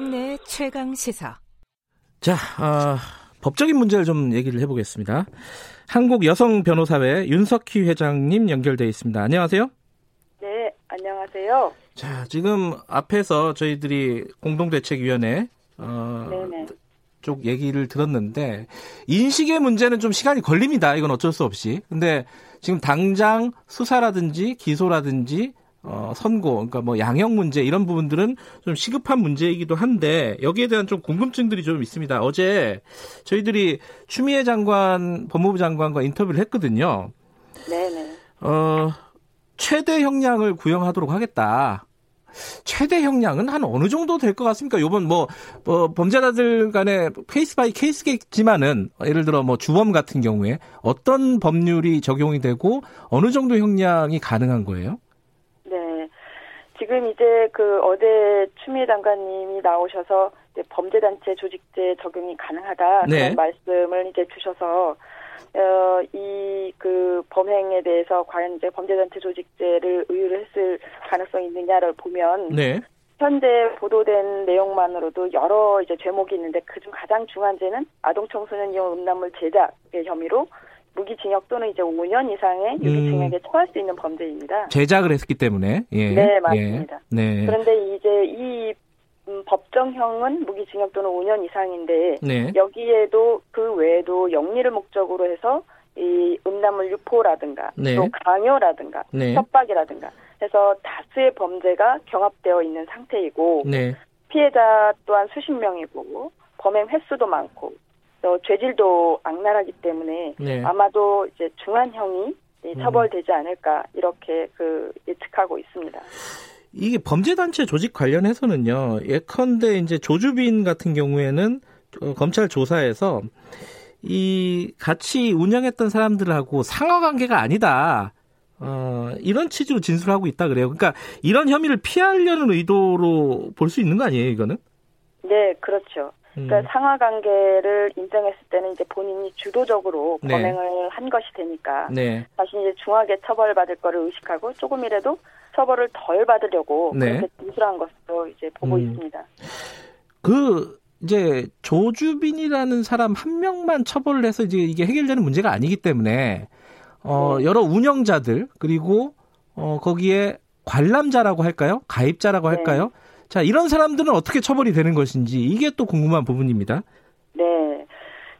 김경래 최강 시사. 자, 어, 법적인 문제를 좀 얘기를 해보겠습니다. 한국 여성 변호사회 윤석희 회장님 연결돼 있습니다. 안녕하세요. 네, 안녕하세요. 자, 지금 앞에서 저희들이 공동대책위원회 어, 쪽 얘기를 들었는데 인식의 문제는 좀 시간이 걸립니다. 이건 어쩔 수 없이. 근데 지금 당장 수사라든지 기소라든지 어, 선고, 그러니까 뭐 양형 문제 이런 부분들은 좀 시급한 문제이기도 한데 여기에 대한 좀 궁금증들이 좀 있습니다. 어제 저희들이 추미애 장관, 법무부 장관과 인터뷰를 했거든요. 네네. 어, 최대 형량을 구형하도록 하겠다. 최대 형량은 한 어느 정도 될 것 같습니까? 요번 뭐, 뭐 범죄자들 간의 case by case겠지만은 예를 들어 뭐 주범 같은 경우에 어떤 법률이 적용이 되고 어느 정도 형량이 가능한 거예요? 지금 이제 그 어제 추미애 장관님이 나오셔서 이제 범죄단체 조직제 적용이 가능하다 네. 그런 말씀을 이제 주셔서 어, 이 그 범행에 대해서 과연 이제 범죄단체 조직제를 의유를 했을 가능성이 있느냐를 보면 네. 현재 보도된 내용만으로도 여러 이제 제목이 있는데 그중 가장 중요한 죄는 아동 청소년 이용 음란물 제작의 혐의로 무기징역 또는 이제 5년 이상의 유기징역에 음. 처할 수 있는 범죄입니다. 제작을 했기 때문에. 예. 네, 예. 맞습니다. 예. 네. 그런데 이제 이 음, 법정형은 무기징역 또는 5년 이상인데 네. 여기에도 그 외에도 영리를 목적으로 해서 이 음란물 유포라든가 네. 또 강요라든가 네. 협박이라든가 해서 다수의 범죄가 경합되어 있는 상태이고 네. 피해자 또한 수십 명이고 범행 횟수도 많고 또 죄질도 악랄하기 때문에 네. 아마도 이제 중한형이 처벌되지 않을까 이렇게 그 예측하고 있습니다. 이게 범죄단체 조직 관련해서는요. 예컨대 이제 조주빈 같은 경우에는 어, 검찰 조사에서 이 같이 운영했던 사람들하고 상하 관계가 아니다. 어, 이런 취지로 진술하고 있다 그래요. 그러니까 이런 혐의를 피하려는 의도로 볼 수 있는 거 아니에요, 이거는? 네, 그렇죠. 그러니까 음. 상하 관계를 인정했을 때는 이제 본인이 주도적으로 네. 범행을 한 것이 되니까 네. 다시 이제 중하게 처벌받을 거를 의식하고 조금이라도 처벌을 덜 받으려고 네. 그렇게 진술한 것으로 이제 보고 음. 있습니다. 그 이제 조주빈이라는 사람 한 명만 처벌을 해서 이제 이게 해결되는 문제가 아니기 때문에 어 네. 여러 운영자들 그리고 어 거기에 관람자라고 할까요? 가입자라고 네. 할까요? 자, 이런 사람들은 어떻게 처벌이 되는 것인지 이게 또 궁금한 부분입니다. 네.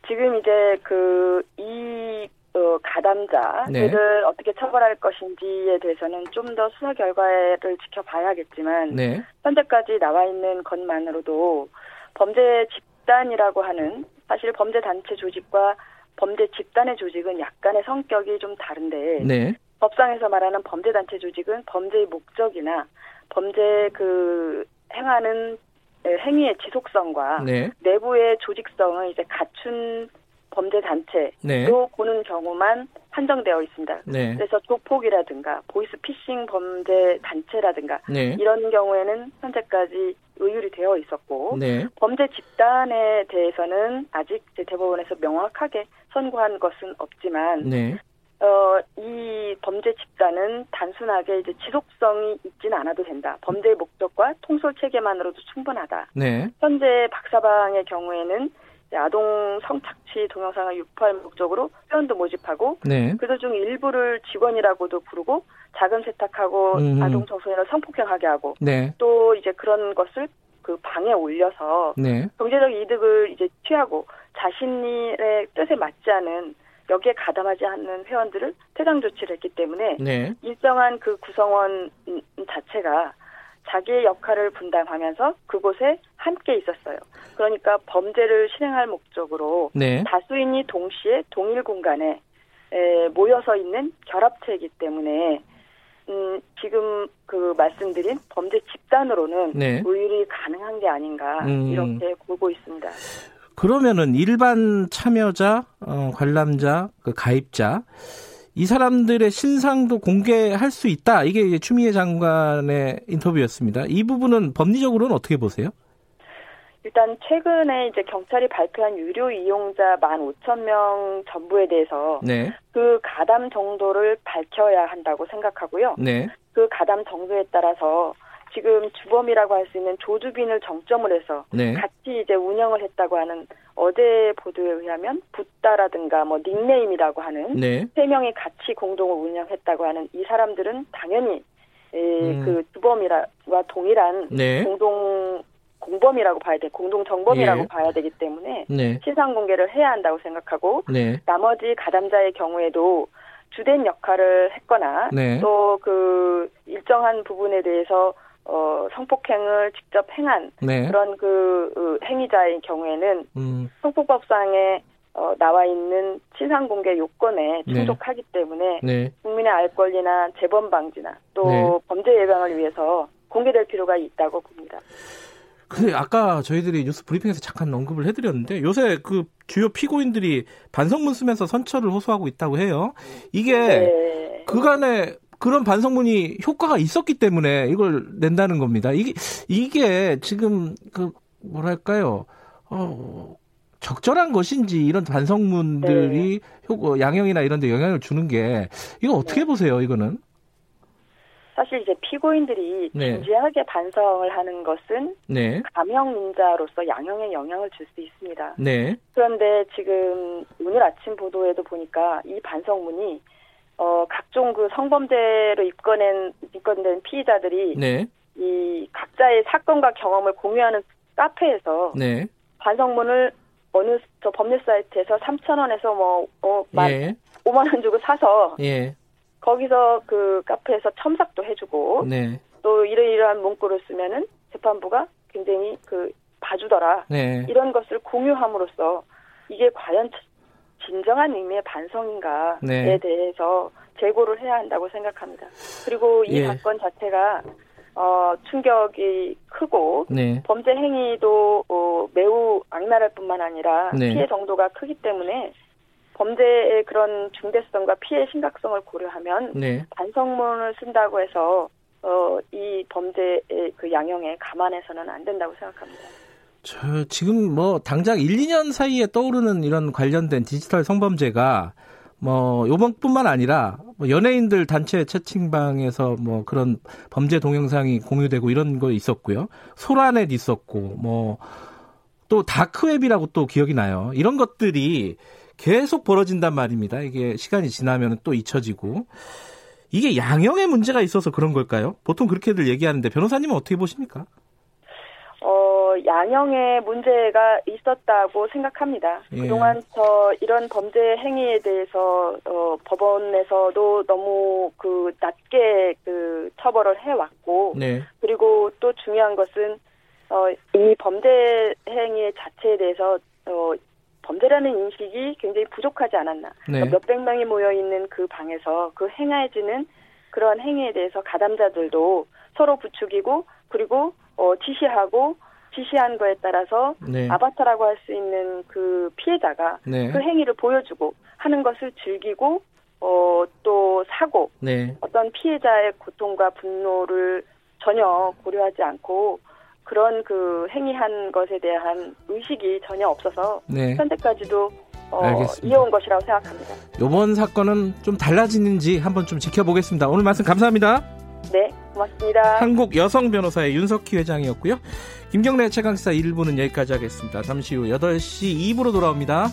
지금 이제 그, 이, 어, 가담자들을 네. 어떻게 처벌할 것인지에 대해서는 좀 더 수사 결과를 지켜봐야겠지만, 네. 현재까지 나와 있는 것만으로도 범죄 집단이라고 하는 사실 범죄 단체 조직과 범죄 집단의 조직은 약간의 성격이 좀 다른데, 네. 법상에서 말하는 범죄 단체 조직은 범죄의 목적이나 범죄 그 행하는 행위의 지속성과 네. 내부의 조직성을 이제 갖춘 범죄 단체로 네. 보는 경우만 한정되어 있습니다. 네. 그래서 조폭이라든가 보이스 피싱 범죄 단체라든가 네. 이런 경우에는 현재까지 의율이 되어 있었고 네. 범죄 집단에 대해서는 아직 대법원에서 명확하게 선고한 것은 없지만 네. 어, 이 범죄 집단은 단순하게 이제 지속성이 있지는 않아도 된다. 범죄의 목적과 통솔 체계만으로도 충분하다. 네. 현재 박사방의 경우에는 아동 성착취 동영상을 유포할 목적으로 회원도 모집하고 네. 그중 일부를 직원이라고도 부르고 자금 세탁하고 음. 아동 청소년을 성폭행하게 하고 네. 또 이제 그런 것을 그 방에 올려서 네. 경제적 이득을 이제 취하고 자신의 뜻에 맞지 않은 여기에 가담하지 않는 회원들을 퇴장 조치를 했기 때문에 네. 일정한 그 구성원 자체가 자기의 역할을 분담하면서 그곳에 함께 있었어요. 그러니까 범죄를 실행할 목적으로 네. 다수인이 동시에 동일 공간에 에, 모여서 있는 결합체이기 때문에 음, 지금 그 말씀드린 범죄 집단으로는 네. 우율이 가능한 게 아닌가 음. 이렇게 보고 있습니다. 그러면은 일반 참여자, 어, 관람자, 그 가입자 이 사람들의 신상도 공개할 수 있다. 이게 추미애 장관의 인터뷰였습니다. 이 부분은 법리적으로는 어떻게 보세요? 일단 최근에 이제 경찰이 발표한 유료 이용자 15,000명 전부에 대해서 네. 그 가담 정도를 밝혀야 한다고 생각하고요. 네. 그 가담 정도에 따라서 지금 주범이라고 할 수 있는 조주빈을 정점을 해서 네. 같이 이제 운영을 했다고 하는 어제 보도에 의하면 붓다라든가 뭐 닉네임이라고 하는 네. 세 명이 같이 공동을 운영했다고 하는 이 사람들은 당연히 음. 그 주범이와 동일한 네. 공동 공범이라고 봐야 돼 공동 정범이라고 예. 봐야 되기 때문에 네. 신상 공개를 해야 한다고 생각하고 네. 나머지 가담자의 경우에도 주된 역할을 했거나 네. 또그 일정한 부분에 대해서 어, 성폭행을 직접 행한 네. 그런 그, 그 행위자의 경우에는 음. 성폭법상에 어, 나와 있는 신상 공개 요건에 네. 충족하기 네. 때문에 네. 국민의 알 권리나 재범 방지나 또 네. 범죄 예방을 위해서 공개될 필요가 있다고 봅니다. 근데 아까 저희들이 뉴스 브리핑에서 잠깐 언급을 해드렸는데 요새 그 주요 피고인들이 반성문 쓰면서 선처를 호소하고 있다고 해요. 이게 네. 그간에 그런 반성문이 효과가 있었기 때문에 이걸 낸다는 겁니다. 이게 이게 지금 그 뭐랄까요? 어 적절한 것인지 이런 반성문들이 네. 효, 양형이나 이런 데 영향을 주는 게 이거 어떻게 네. 보세요, 이거는? 사실 이제 피고인들이 네. 진지하게 반성을 하는 것은 네. 가명민자로서 양형에 영향을 줄 수 있습니다. 네. 그런데 지금 오늘 아침 보도에도 보니까 이 반성문이 어 각종 그 성범죄로 입건된 입건된 피의자들이 네. 이 각자의 사건과 경험을 공유하는 카페에서 네. 반성문을 어느 저 법률 사이트에서 3천 원에서 뭐어 예. 5만 원 주고 사서 예. 거기서 그 카페에서 첨삭도 해주고 네. 또 이러이러한 문구를 쓰면은 재판부가 굉장히 그 봐주더라 네. 이런 것을 공유함으로써 이게 과연 진정한 의미의 반성인가에 네. 대해서 재고를 해야 한다고 생각합니다. 그리고 이 예. 사건 자체가 어, 충격이 크고 네. 범죄 행위도 어, 매우 악랄할 뿐만 아니라 네. 피해 정도가 크기 때문에 범죄의 그런 중대성과 피해 심각성을 고려하면 네. 반성문을 쓴다고 해서 어, 이 범죄의 그 양형에 감안해서는 안 된다고 생각합니다. 저 지금 뭐 당장 1, 2년 사이에 떠오르는 이런 관련된 디지털 성범죄가 뭐 요번뿐만 아니라 뭐 연예인들 단체 채팅방에서 뭐 그런 범죄 동영상이 공유되고 이런 거 있었고요. 소라넷 있었고 뭐 또 다크웹이라고 또 기억이 나요. 이런 것들이 계속 벌어진단 말입니다. 이게 시간이 지나면 또 잊혀지고. 이게 양형의 문제가 있어서 그런 걸까요? 보통 그렇게들 얘기하는데 변호사님은 어떻게 보십니까? 어, 양형의 문제가 있었다고 생각합니다. 예. 그동안 저 이런 범죄 행위에 대해서 어, 법원에서도 너무 그 낮게 그 처벌을 해왔고, 네. 그리고 또 중요한 것은 어, 이 범죄 행위 자체에 대해서 어, 범죄라는 인식이 굉장히 부족하지 않았나. 네. 그러니까 몇백 명이 모여 있는 그 방에서 그 행해지는 그러한 행위에 대해서 가담자들도 서로 부추기고 그리고 어, 지시하고 지시한 거에 따라서 네. 아바타라고 할 수 있는 그 피해자가 네. 그 행위를 보여주고 하는 것을 즐기고 어, 또 사고 네. 어떤 피해자의 고통과 분노를 전혀 고려하지 않고 그런 그 행위한 것에 대한 의식이 전혀 없어서 네. 현재까지도 어, 이어온 것이라고 생각합니다. 이번 사건은 좀 달라지는지 한번 좀 지켜보겠습니다. 오늘 말씀 감사합니다. 네, 고맙습니다. 한국 여성 변호사의 윤석희 회장이었고요. 김경래 최강시사 1부는 여기까지 하겠습니다. 잠시 후 8시 2부로 돌아옵니다.